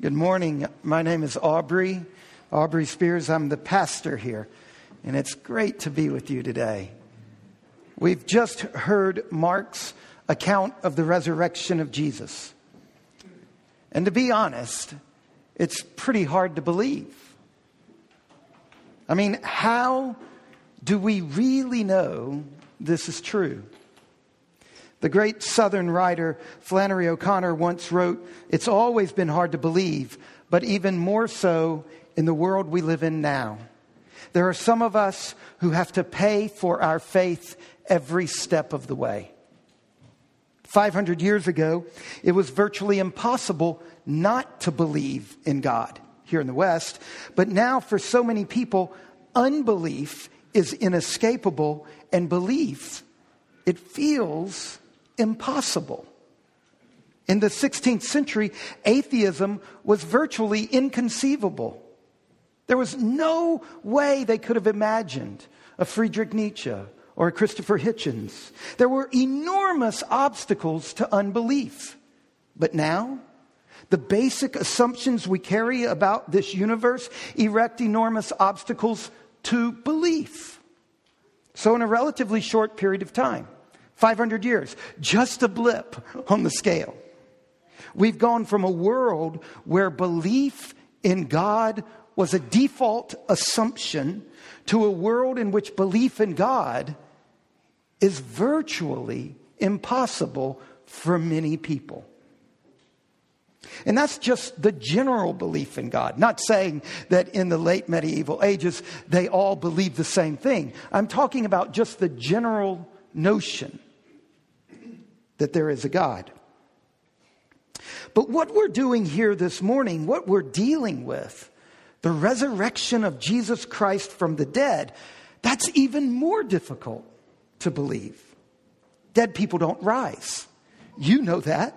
Good morning. My name is Aubrey, Aubrey Spears. I'm the pastor here, and it's great to be with you today. We've just heard Mark's account of the resurrection of Jesus. And to be honest, it's pretty hard to believe. I mean, how do we really know this is true? The great Southern writer Flannery O'Connor once wrote, It's always been hard to believe, but even more so in the world we live in now. There are some of us who have to pay for our faith every step of the way. 500 years ago, it was virtually impossible not to believe in God here in the West. But now, for so many people, unbelief is inescapable, and belief, it feels impossible. In the 16th century, atheism was virtually inconceivable. There was no way they could have imagined a Friedrich Nietzsche or a Christopher Hitchens. There were enormous obstacles to unbelief. But now, the basic assumptions we carry about this universe erect enormous obstacles to belief. So, in a relatively short period of time, 500 years, just a blip on the scale. We've gone from a world where belief in God was a default assumption to a world in which belief in God is virtually impossible for many people. And that's just the general belief in God. Not saying that in the late medieval ages they all believed the same thing. I'm talking about just the general notion that there is a God. But what we're doing here this morning, what we're dealing with, the resurrection of Jesus Christ from the dead, that's even more difficult to believe. Dead people don't rise. You know that.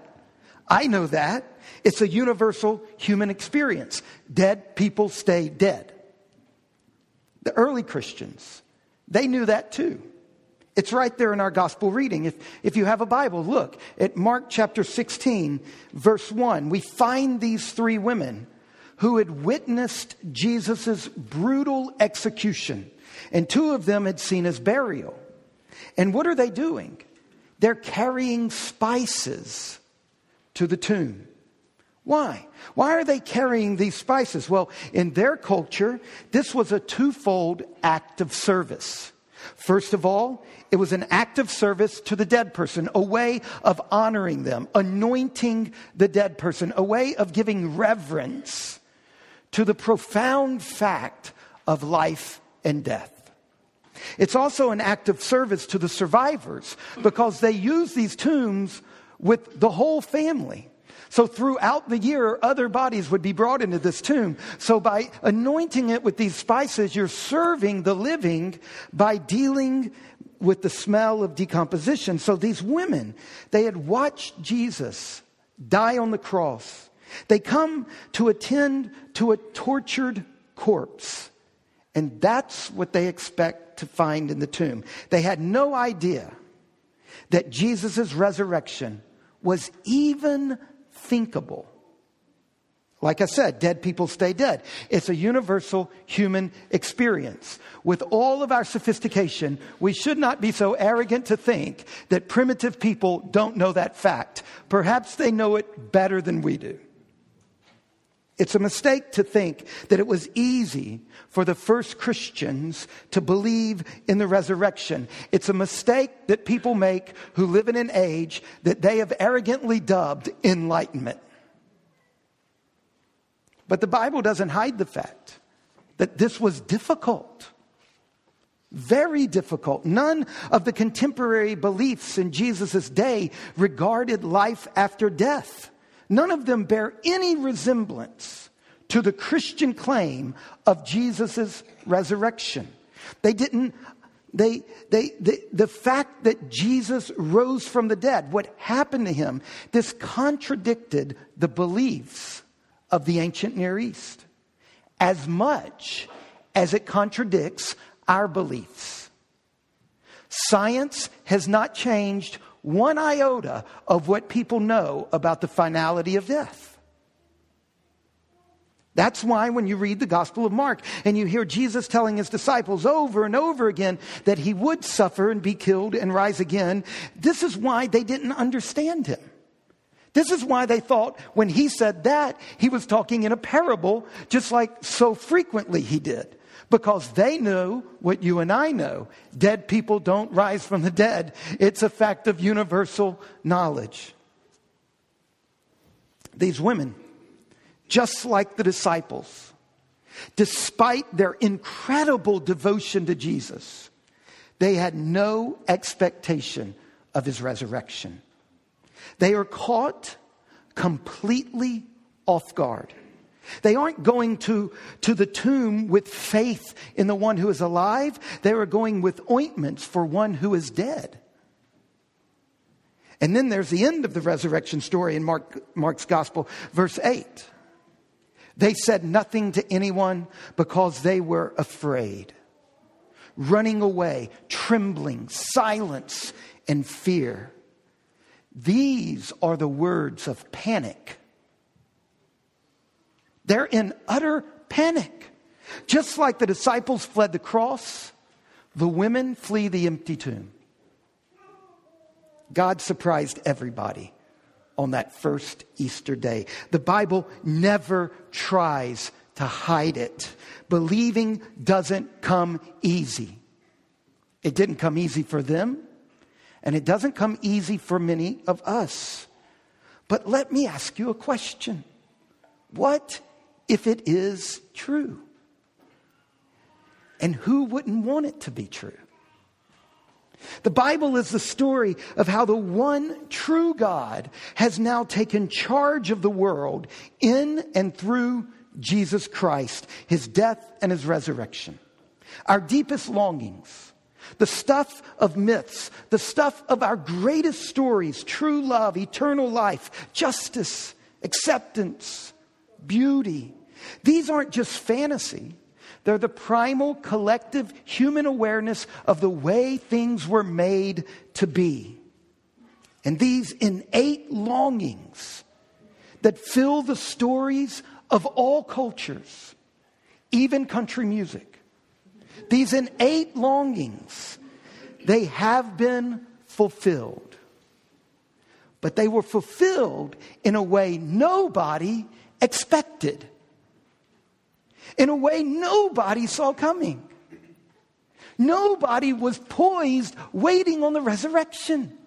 I know that. It's a universal human experience. Dead people stay dead. The early Christians, they knew that too. It's right there in our gospel reading. If, if you have a Bible, look at Mark chapter 16, verse 1. We find these three women who had witnessed Jesus' brutal execution, and two of them had seen his burial. And what are they doing? They're carrying spices to the tomb. Why? Why are they carrying these spices? Well, in their culture, this was a twofold act of service. First of all, it was an act of service to the dead person, a way of honoring them, anointing the dead person, a way of giving reverence to the profound fact of life and death. It's also an act of service to the survivors because they use these tombs with the whole family. So throughout the year, other bodies would be brought into this tomb. So by anointing it with these spices, you're serving the living by dealing with the smell of decomposition. So these women, they had watched Jesus die on the cross. They come to attend to a tortured corpse. And that's what they expect to find in the tomb. They had no idea that Jesus' resurrection was even thinkable. Like I said, dead people stay dead. It's a universal human experience. With all of our sophistication, we should not be so arrogant to think that primitive people don't know that fact. Perhaps they know it better than we do. It's a mistake to think that it was easy for the first Christians to believe in the resurrection. It's a mistake that people make who live in an age that they have arrogantly dubbed enlightenment. But the Bible doesn't hide the fact that this was difficult. Very difficult. None of the contemporary beliefs in Jesus' day regarded life after death. None of them bear any resemblance to the Christian claim of Jesus' resurrection. They didn't, they, they, they, the fact that Jesus rose from the dead, what happened to him, this contradicted the beliefs of the ancient Near East as much as it contradicts our beliefs. Science has not changed one iota of what people know about the finality of death. That's why when you read the Gospel of Mark and you hear Jesus telling his disciples over and over again that he would suffer and be killed and rise again, this is why they didn't understand him. This is why they thought when he said that, he was talking in a parable, just like so frequently he did. Because they knew what you and I know. Dead people don't rise from the dead. It's a fact of universal knowledge. These women just like the disciples, despite their incredible devotion to Jesus, they had no expectation of his resurrection. They are caught completely off guard. They aren't going to, to the tomb with faith in the one who is alive. They are going with ointments for one who is dead. And then there's the end of the resurrection story in Mark, Mark's gospel, verse 8. They said nothing to anyone because they were afraid, running away, trembling, silence, and fear. These are the words of panic. They're in utter panic. Just like the disciples fled the cross, the women flee the empty tomb. God surprised everybody on that first Easter day. The Bible never tries to hide it. Believing doesn't come easy. It didn't come easy for them, and it doesn't come easy for many of us. But let me ask you a question What if it is true? And who wouldn't want it to be true? The Bible is the story of how the one true God has now taken charge of the world in and through Jesus Christ, his death and his resurrection. Our deepest longings, the stuff of myths, the stuff of our greatest stories, true love, eternal life, justice, acceptance, beauty, these aren't just fantasy. They're the primal collective human awareness of the way things were made to be. And these innate longings that fill the stories of all cultures, even country music, these innate longings, they have been fulfilled. But they were fulfilled in a way nobody expected in a way nobody saw coming. Nobody was poised waiting on the resurrection.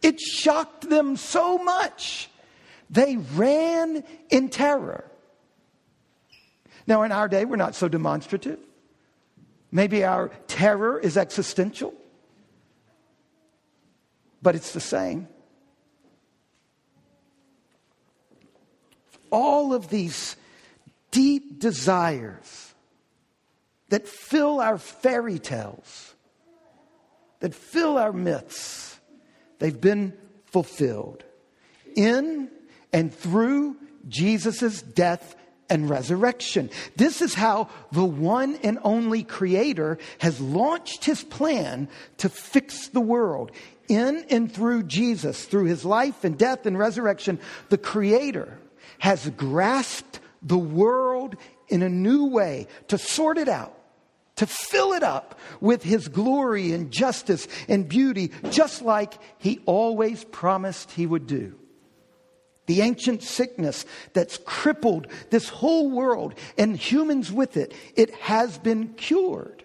It shocked them so much, they ran in terror. Now, in our day, we're not so demonstrative. Maybe our terror is existential, but it's the same. All of these deep desires that fill our fairy tales, that fill our myths, they've been fulfilled in and through Jesus' death and resurrection. This is how the one and only Creator has launched his plan to fix the world. In and through Jesus, through his life and death and resurrection, the Creator has grasped the world in a new way, to sort it out, to fill it up with His glory and justice and beauty, just like He always promised He would do. The ancient sickness that's crippled this whole world and humans with it, it has been cured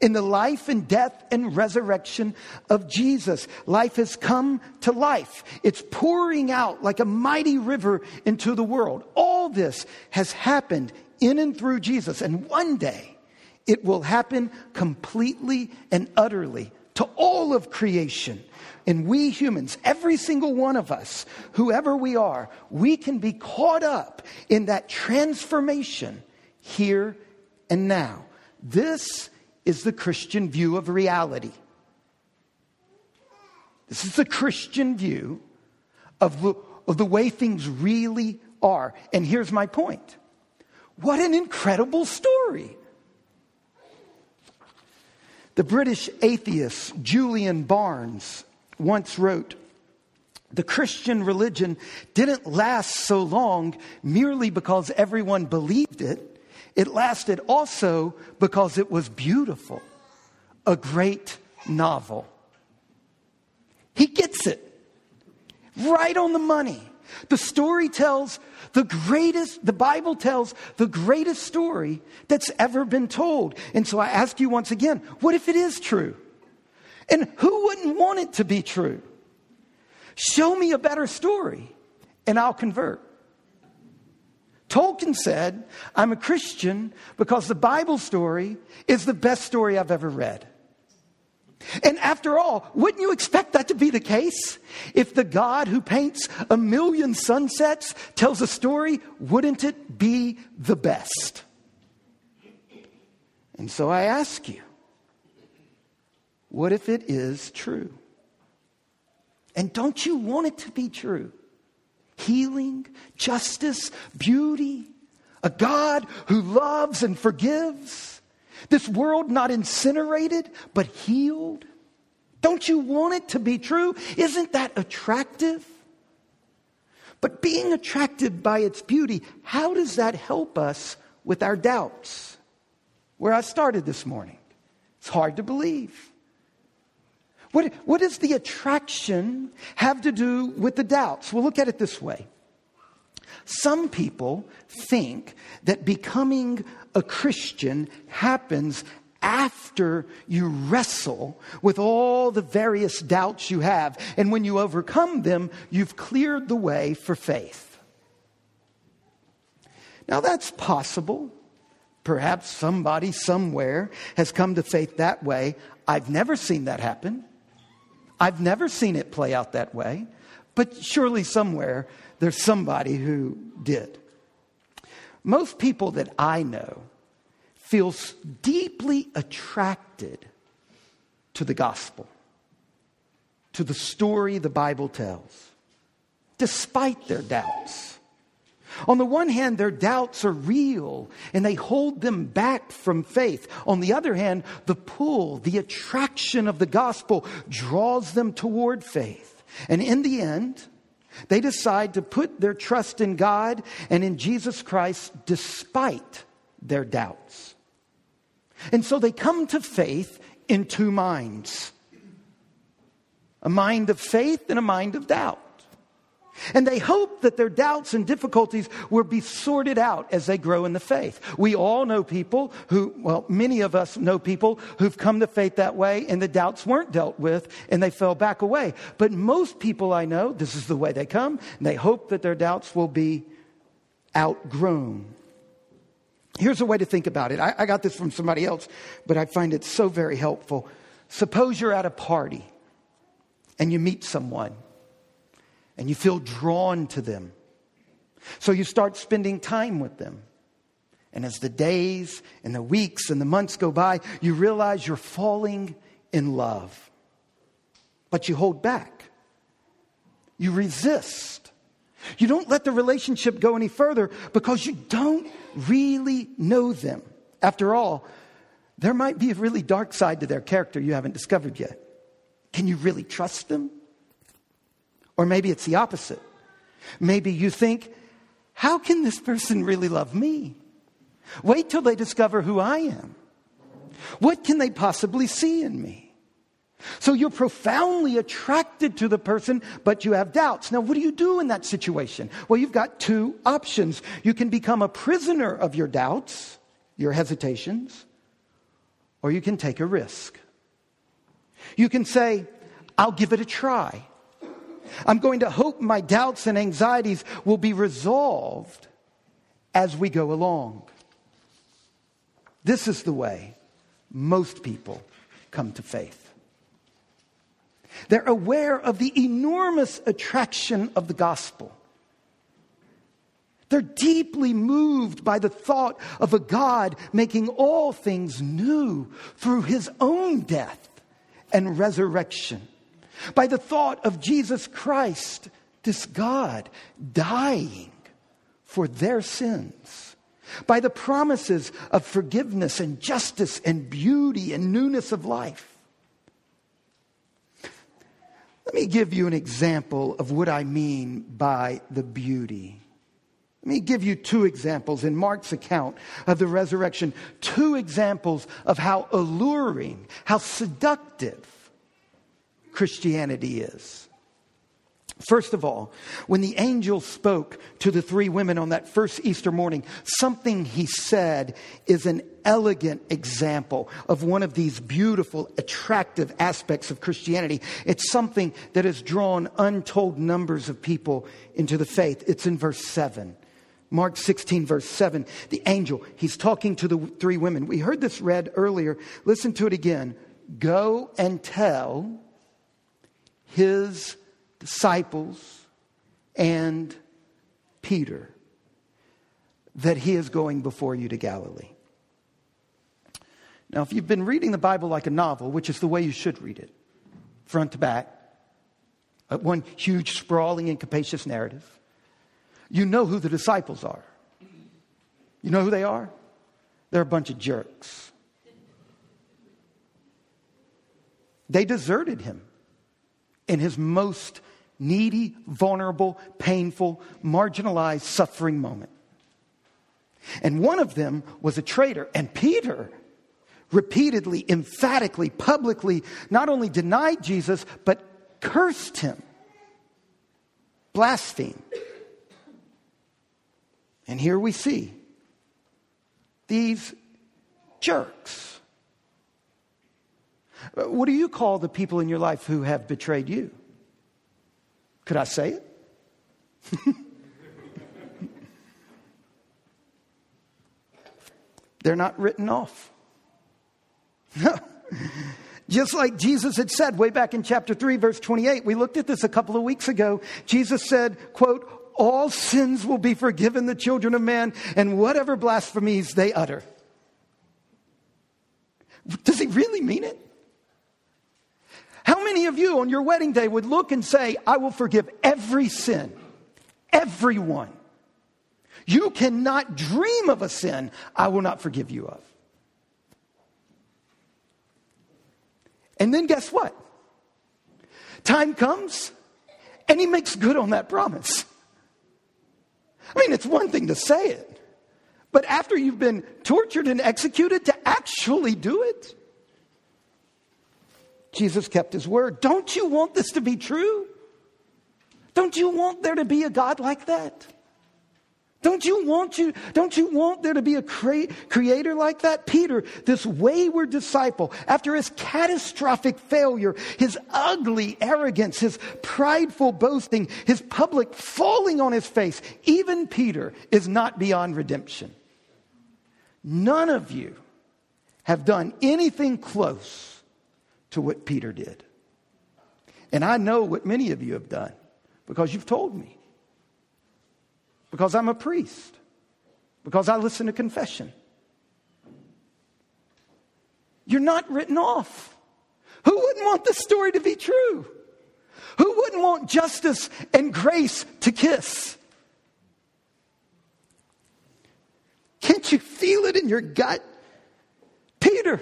in the life and death and resurrection of Jesus. Life has come to life. It's pouring out like a mighty river into the world. All this has happened in and through Jesus. And one day it will happen completely and utterly to all of creation. And we humans, every single one of us, whoever we are, we can be caught up in that transformation here and now. This is the Christian view of reality. This is the Christian view of the, of the way things really are. And here's my point what an incredible story! The British atheist Julian Barnes once wrote the Christian religion didn't last so long merely because everyone believed it. It lasted also because it was beautiful, a great novel. He gets it right on the money. The story tells the greatest, the Bible tells the greatest story that's ever been told. And so I ask you once again, what if it is true? And who wouldn't want it to be true? Show me a better story and I'll convert. Tolkien said, I'm a Christian because the Bible story is the best story I've ever read. And after all, wouldn't you expect that to be the case? If the God who paints a million sunsets tells a story, wouldn't it be the best? And so I ask you, what if it is true? And don't you want it to be true? Healing, justice, beauty, a God who loves and forgives, this world not incinerated, but healed. Don't you want it to be true? Isn't that attractive? But being attracted by its beauty, how does that help us with our doubts? Where I started this morning. It's hard to believe. What, what does the attraction have to do with the doubts? We'll look at it this way. Some people think that becoming a Christian happens after you wrestle with all the various doubts you have. And when you overcome them, you've cleared the way for faith. Now, that's possible. Perhaps somebody somewhere has come to faith that way. I've never seen that happen. I've never seen it play out that way, but surely somewhere there's somebody who did. Most people that I know feel deeply attracted to the gospel, to the story the Bible tells, despite their doubts. On the one hand, their doubts are real and they hold them back from faith. On the other hand, the pull, the attraction of the gospel draws them toward faith. And in the end, they decide to put their trust in God and in Jesus Christ despite their doubts. And so they come to faith in two minds a mind of faith and a mind of doubt. And they hope that their doubts and difficulties will be sorted out as they grow in the faith. We all know people who, well, many of us know people who've come to faith that way and the doubts weren't dealt with and they fell back away. But most people I know, this is the way they come, and they hope that their doubts will be outgrown. Here's a way to think about it. I, I got this from somebody else, but I find it so very helpful. Suppose you're at a party and you meet someone and you feel drawn to them. So you start spending time with them. And as the days and the weeks and the months go by, you realize you're falling in love. But you hold back. You resist. You don't let the relationship go any further because you don't really know them. After all, there might be a really dark side to their character you haven't discovered yet. Can you really trust them? Or maybe it's the opposite. Maybe you think, how can this person really love me? Wait till they discover who I am. What can they possibly see in me? So you're profoundly attracted to the person, but you have doubts. Now, what do you do in that situation? Well, you've got two options. You can become a prisoner of your doubts, your hesitations, or you can take a risk. You can say, I'll give it a try. I'm going to hope my doubts and anxieties will be resolved as we go along. This is the way most people come to faith. They're aware of the enormous attraction of the gospel. They're deeply moved by the thought of a God making all things new through his own death and resurrection by the thought of Jesus Christ, this God, dying for their sins, by the promises of forgiveness and justice and beauty and newness of life. Let me give you an example of what I mean by the beauty. Let me give you two examples in Mark's account of the resurrection, two examples of how alluring, how seductive Christianity is. First of all, when the angel spoke to the three women on that first Easter morning, something he said is an elegant example of one of these beautiful, attractive aspects of Christianity. It's something that has drawn untold numbers of people into the faith. It's in verse 7. Mark 16, verse 7. The angel, he's talking to the three women. We heard this read earlier. Listen to it again. Go and tell his disciples and Peter that he is going before you to Galilee. Now, if you've been reading the Bible like a novel, which is the way you should read it, front to back, uh, one huge, sprawling, and capacious narrative, you know who the disciples are. You know who they are? They're a bunch of jerks. They deserted him in his most needy, vulnerable, painful, marginalized, suffering moment. And one of them was a traitor. And Peter repeatedly, emphatically, publicly not only denied Jesus, but cursed him, blasphemed. And here we see these jerks. What do you call the people in your life who have betrayed you? Could I say it? They're not written off. Just like Jesus had said way back in chapter 3, verse 28. We looked at this a couple of weeks ago. Jesus said, quote, all sins will be forgiven the children of man and whatever blasphemies they utter. Does he really mean it? How many of you on your wedding day would look and say, I will forgive every sin, everyone? You cannot dream of a sin I will not forgive you of. And then guess what? Time comes and he makes good on that promise. I mean, it's one thing to say it, but after you've been tortured and executed, to actually do it. Jesus kept his word. Don't you want this to be true? Don't you want there to be a God like that? Don't you want you, don't you want there to be a cre- creator like that? Peter, this wayward disciple, after his catastrophic failure, his ugly arrogance, his prideful boasting, his public falling on his face, even Peter is not beyond redemption. None of you have done anything close to what Peter did. And I know what many of you have done because you've told me. Because I'm a priest. Because I listen to confession. You're not written off. Who wouldn't want this story to be true? Who wouldn't want justice and grace to kiss? Can't you feel it in your gut? Peter,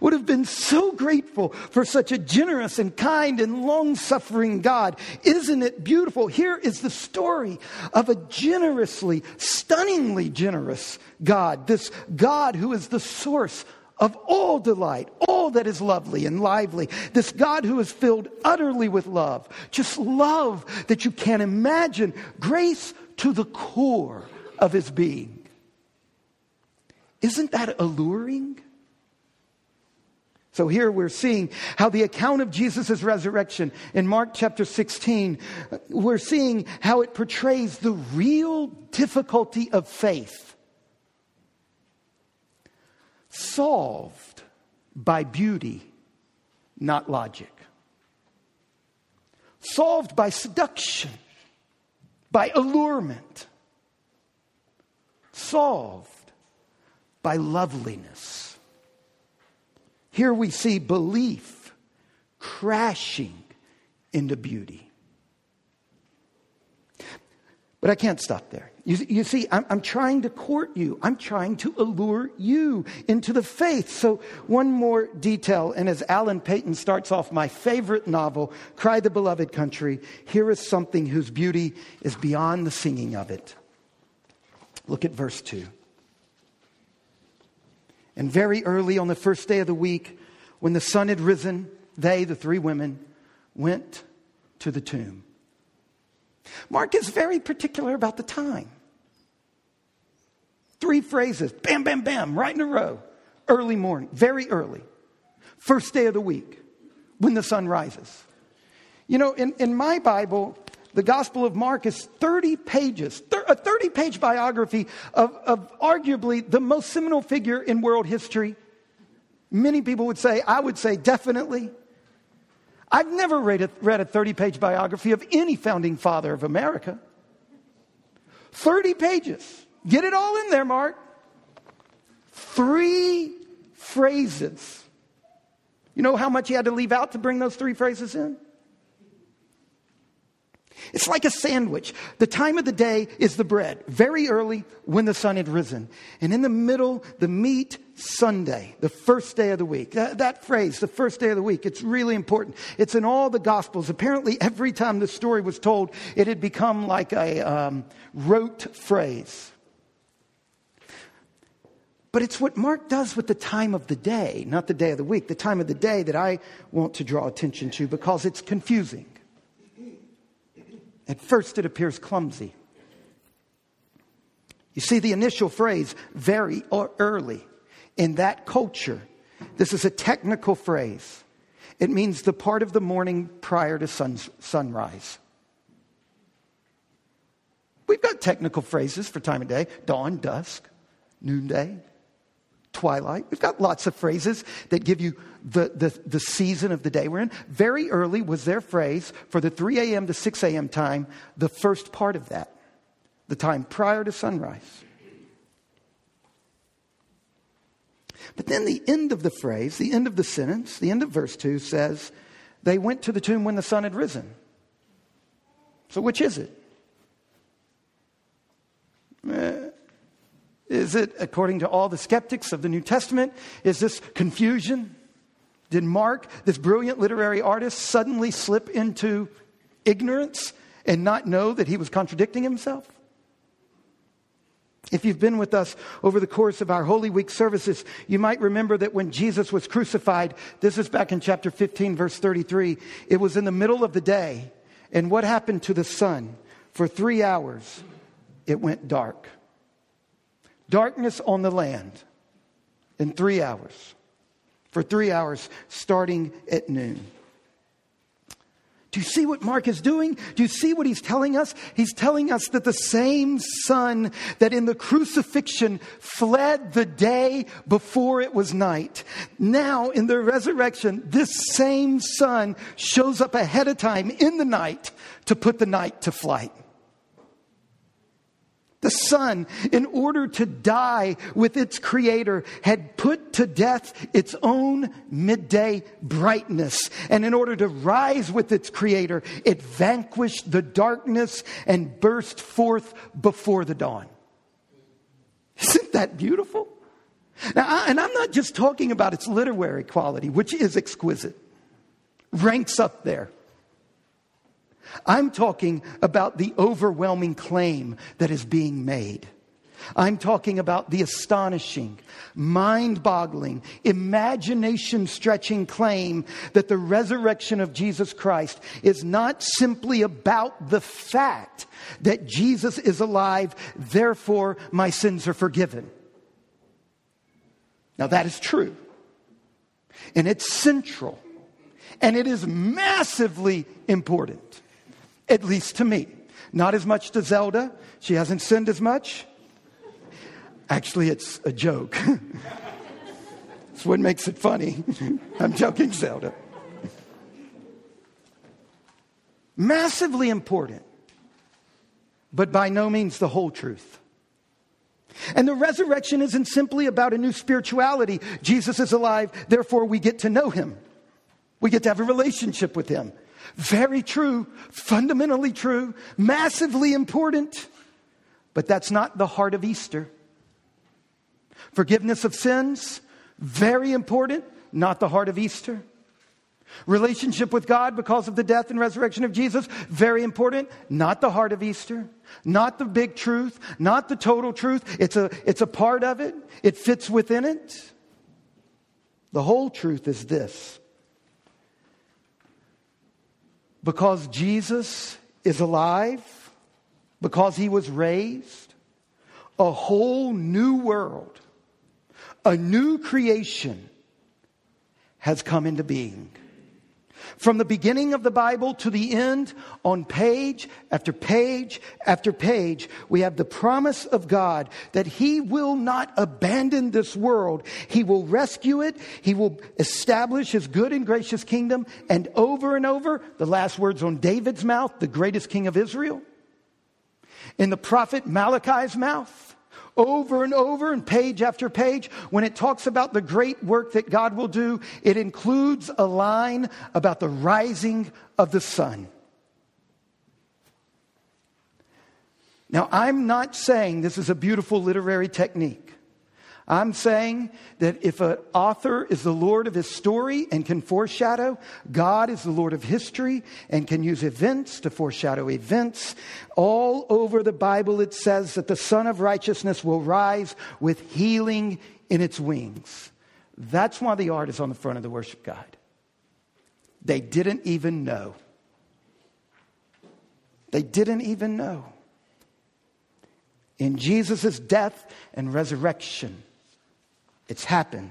would have been so grateful for such a generous and kind and long suffering God. Isn't it beautiful? Here is the story of a generously, stunningly generous God. This God who is the source of all delight, all that is lovely and lively. This God who is filled utterly with love, just love that you can't imagine, grace to the core of his being. Isn't that alluring? So here we're seeing how the account of Jesus' resurrection in Mark chapter 16, we're seeing how it portrays the real difficulty of faith solved by beauty, not logic. Solved by seduction, by allurement. Solved by loveliness. Here we see belief crashing into beauty. But I can't stop there. You, you see, I'm, I'm, trying to court you. I'm trying to allure you into the faith. So, one more detail, and as Alan Paton starts off my favorite novel, Cry the Beloved Country, here is something whose beauty is beyond the singing of it. Look at verse 2. And very early on the first day of the week, when the sun had risen, they, the three women, went to the tomb. Mark is very particular about the time. Three phrases, bam, bam, bam, right in a row. Early morning, very early. First day of the week, when the sun rises. You know, in, in my Bible, the Gospel of Mark is 30 pages, a 30 page biography of, of arguably the most seminal figure in world history. Many people would say, I would say definitely. I've never read a, read a 30 page biography of any founding father of America. 30 pages. Get it all in there, Mark. Three phrases. You know how much he had to leave out to bring those three phrases in? It's like a sandwich. The time of the day is the bread, very early when the sun had risen. And in the middle, the meat, Sunday, the first day of the week. That, that, phrase, the first day of the week, it's really important. It's in all the Gospels. Apparently, every time the story was told, it had become like a um, rote phrase. But it's what Mark does with the time of the day, not the day of the week, the time of the day that I want to draw attention to because it's confusing. At first, it appears clumsy. You see, the initial phrase, very early, in that culture, this is a technical phrase. It means the part of the morning prior to sun, sunrise. We've got technical phrases for time of day dawn, dusk, noonday, twilight. We've got lots of phrases that give you the, the, the season of the day we're in. Very early was their phrase for the 3 a.m. to 6 a.m. time, the first part of that, the time prior to sunrise. But then the end of the phrase, the end of the sentence, the end of verse 2 says, They went to the tomb when the sun had risen. So which is it? Uh, is it, according to all the skeptics of the New Testament, is this confusion? Did Mark, this brilliant literary artist, suddenly slip into ignorance and not know that he was contradicting himself? If you've been with us over the course of our Holy Week services, you might remember that when Jesus was crucified, this is back in chapter 15, verse 33, it was in the middle of the day. And what happened to the sun? For three hours, it went dark darkness on the land in three hours, for three hours, starting at noon. Do you see what Mark is doing? Do you see what he's telling us? He's telling us that the same sun that in the crucifixion fled the day before it was night, now in the resurrection, this same sun shows up ahead of time in the night to put the night to flight. The sun, in order to die with its creator, had put to death its own midday brightness. And in order to rise with its creator, it vanquished the darkness and burst forth before the dawn. Isn't that beautiful? Now, I, and I'm not just talking about its literary quality, which is exquisite, ranks up there. I'm talking about the overwhelming claim that is being made. I'm talking about the astonishing, mind boggling, imagination stretching claim that the resurrection of Jesus Christ is not simply about the fact that Jesus is alive, therefore my sins are forgiven. Now that is true. And it's central. And it is massively important at least to me. Not as much to Zelda. She hasn't sinned as much. Actually, it's a joke. That's what makes it funny. I'm joking, Zelda. Massively important, but by no means the whole truth. And the resurrection isn't simply about a new spirituality. Jesus is alive, therefore we get to know him. We get to have a relationship with him. Very true, fundamentally true, massively important. But that's not the heart of Easter. Forgiveness of sins, very important, not the heart of Easter. Relationship with God because of the death and resurrection of Jesus, very important, not the heart of Easter, not the big truth, not the total truth. It's a, it's a part of it, it fits within it. The whole truth is this because Jesus is alive, because he was raised, a whole new world, a new creation has come into being. From the beginning of the Bible to the end, on page after page after page, we have the promise of God that He will not abandon this world. He will rescue it. He will establish His good and gracious kingdom. And over and over, the last words on David's mouth, the greatest king of Israel, in the prophet Malachi's mouth, over and over and page after page, when it talks about the great work that God will do, it includes a line about the rising of the sun. Now, I'm not saying this is a beautiful literary technique. I'm saying that if an author is the Lord of his story and can foreshadow, God is the Lord of history and can use events to foreshadow events. All over the Bible, it says that the Sun of Righteousness will rise with healing in its wings. That's why the art is on the front of the worship guide. They didn't even know. They didn't even know. In Jesus' death and resurrection, it's happened.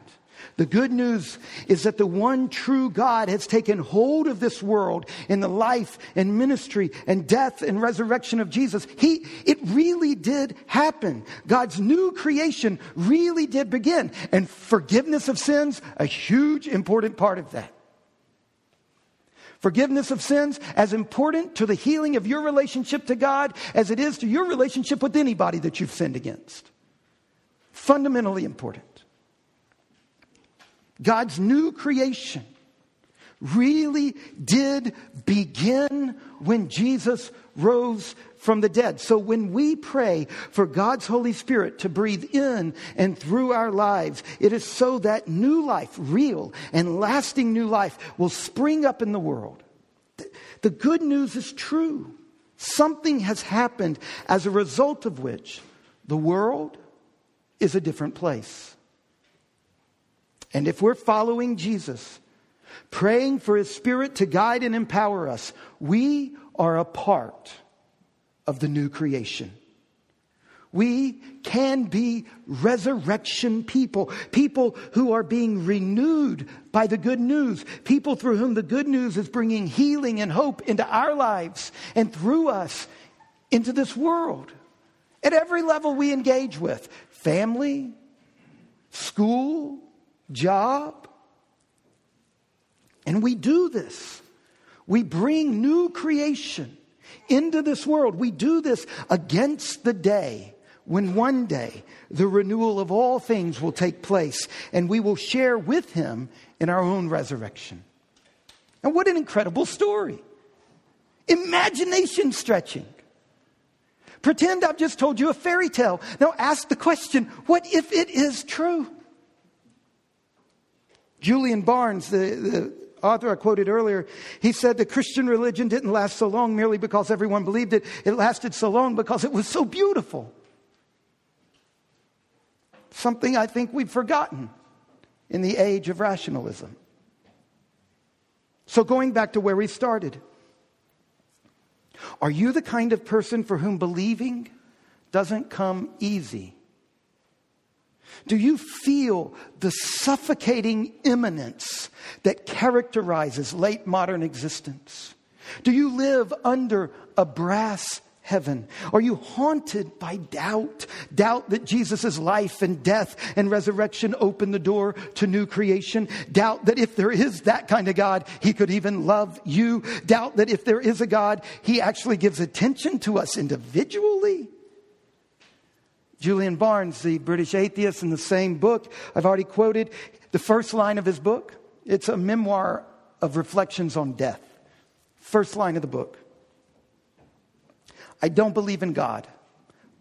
The good news is that the one true God has taken hold of this world in the life and ministry and death and resurrection of Jesus. He, it really did happen. God's new creation really did begin. And forgiveness of sins, a huge important part of that. Forgiveness of sins, as important to the healing of your relationship to God as it is to your relationship with anybody that you've sinned against. Fundamentally important. God's new creation really did begin when Jesus rose from the dead. So when we pray for God's Holy Spirit to breathe in and through our lives, it is so that new life, real and lasting new life, will spring up in the world. The good news is true. Something has happened as a result of which the world is a different place. And if we're following Jesus, praying for his spirit to guide and empower us, we are a part of the new creation. We can be resurrection people, people who are being renewed by the good news, people through whom the good news is bringing healing and hope into our lives and through us into this world. At every level we engage with family, school, job. And we do this. We bring new creation into this world. We do this against the day when one day the renewal of all things will take place and we will share with him in our own resurrection. And what an incredible story! Imagination stretching. Pretend I've just told you a fairy tale. Now ask the question what if it is true? Julian Barnes, the, the author I quoted earlier, he said the Christian religion didn't last so long merely because everyone believed it. It lasted so long because it was so beautiful. Something I think we've forgotten in the age of rationalism. So, going back to where we started, are you the kind of person for whom believing doesn't come easy? Do you feel the suffocating immanence that characterizes late modern existence? Do you live under a brass heaven? Are you haunted by doubt? Doubt that Jesus' life and death and resurrection open the door to new creation? Doubt that if there is that kind of God, he could even love you? Doubt that if there is a God, he actually gives attention to us individually? Julian Barnes, the British atheist, in the same book I've already quoted, the first line of his book, it's a memoir of reflections on death. First line of the book. I don't believe in God,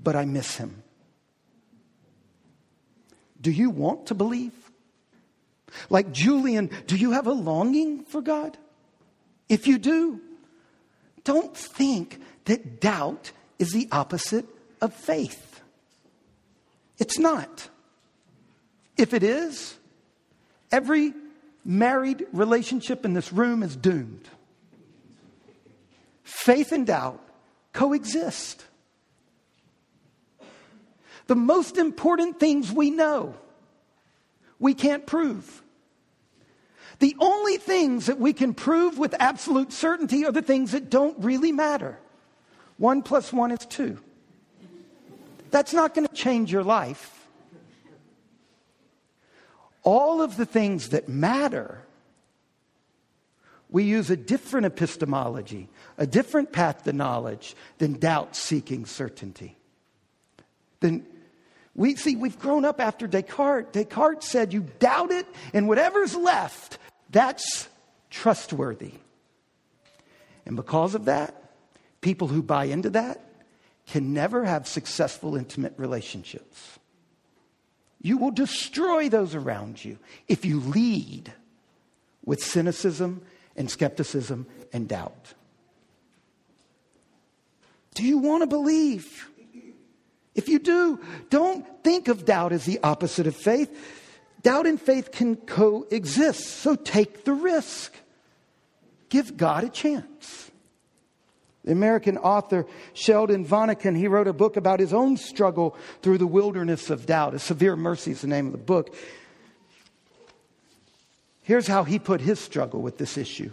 but I miss him. Do you want to believe? Like Julian, do you have a longing for God? If you do, don't think that doubt is the opposite of faith. It's not. If it is, every married relationship in this room is doomed. Faith and doubt coexist. The most important things we know, we can't prove. The only things that we can prove with absolute certainty are the things that don't really matter. One plus one is two. That's not going to change your life. All of the things that matter, we use a different epistemology, a different path to knowledge than doubt seeking certainty. Then we see we've grown up after Descartes. Descartes said, You doubt it, and whatever's left, that's trustworthy. And because of that, people who buy into that can never have successful, intimate relationships. You will destroy those around you if you lead with cynicism and skepticism and doubt. Do you want to believe? If you do, don't think of doubt as the opposite of faith. Doubt and faith can coexist, so take the risk. Give God a chance. The American author Sheldon Vanauken, he wrote a book about his own struggle through the wilderness of doubt. A Severe Mercy is the name of the book. Here's how he put his struggle with this issue.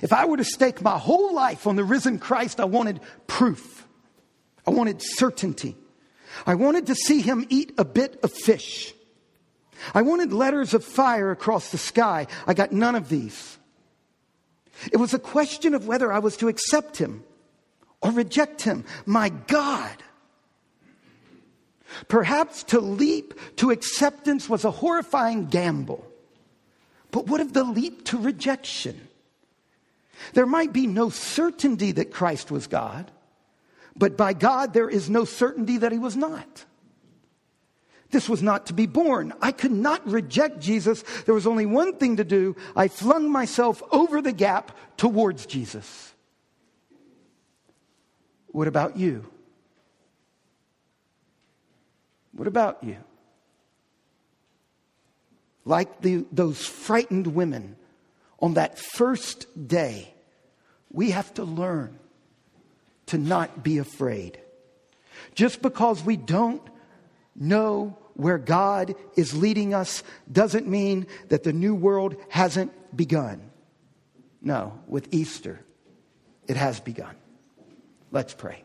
If I were to stake my whole life on the risen Christ, I wanted proof. I wanted certainty. I wanted to see him eat a bit of fish. I wanted letters of fire across the sky. I got none of these. It was a question of whether I was to accept him or reject him. My God. Perhaps to leap to acceptance was a horrifying gamble. But what of the leap to rejection? There might be no certainty that Christ was God, but by God there is no certainty that he was not. This was not to be borne. I could not reject Jesus. There was only one thing to do. I flung myself over the gap towards Jesus. What about you? What about you? Like the, those frightened women on that first day, we have to learn to not be afraid. Just because we don't know where God is leading us doesn't mean that the new world hasn't begun. No, with Easter, it has begun. Let's pray.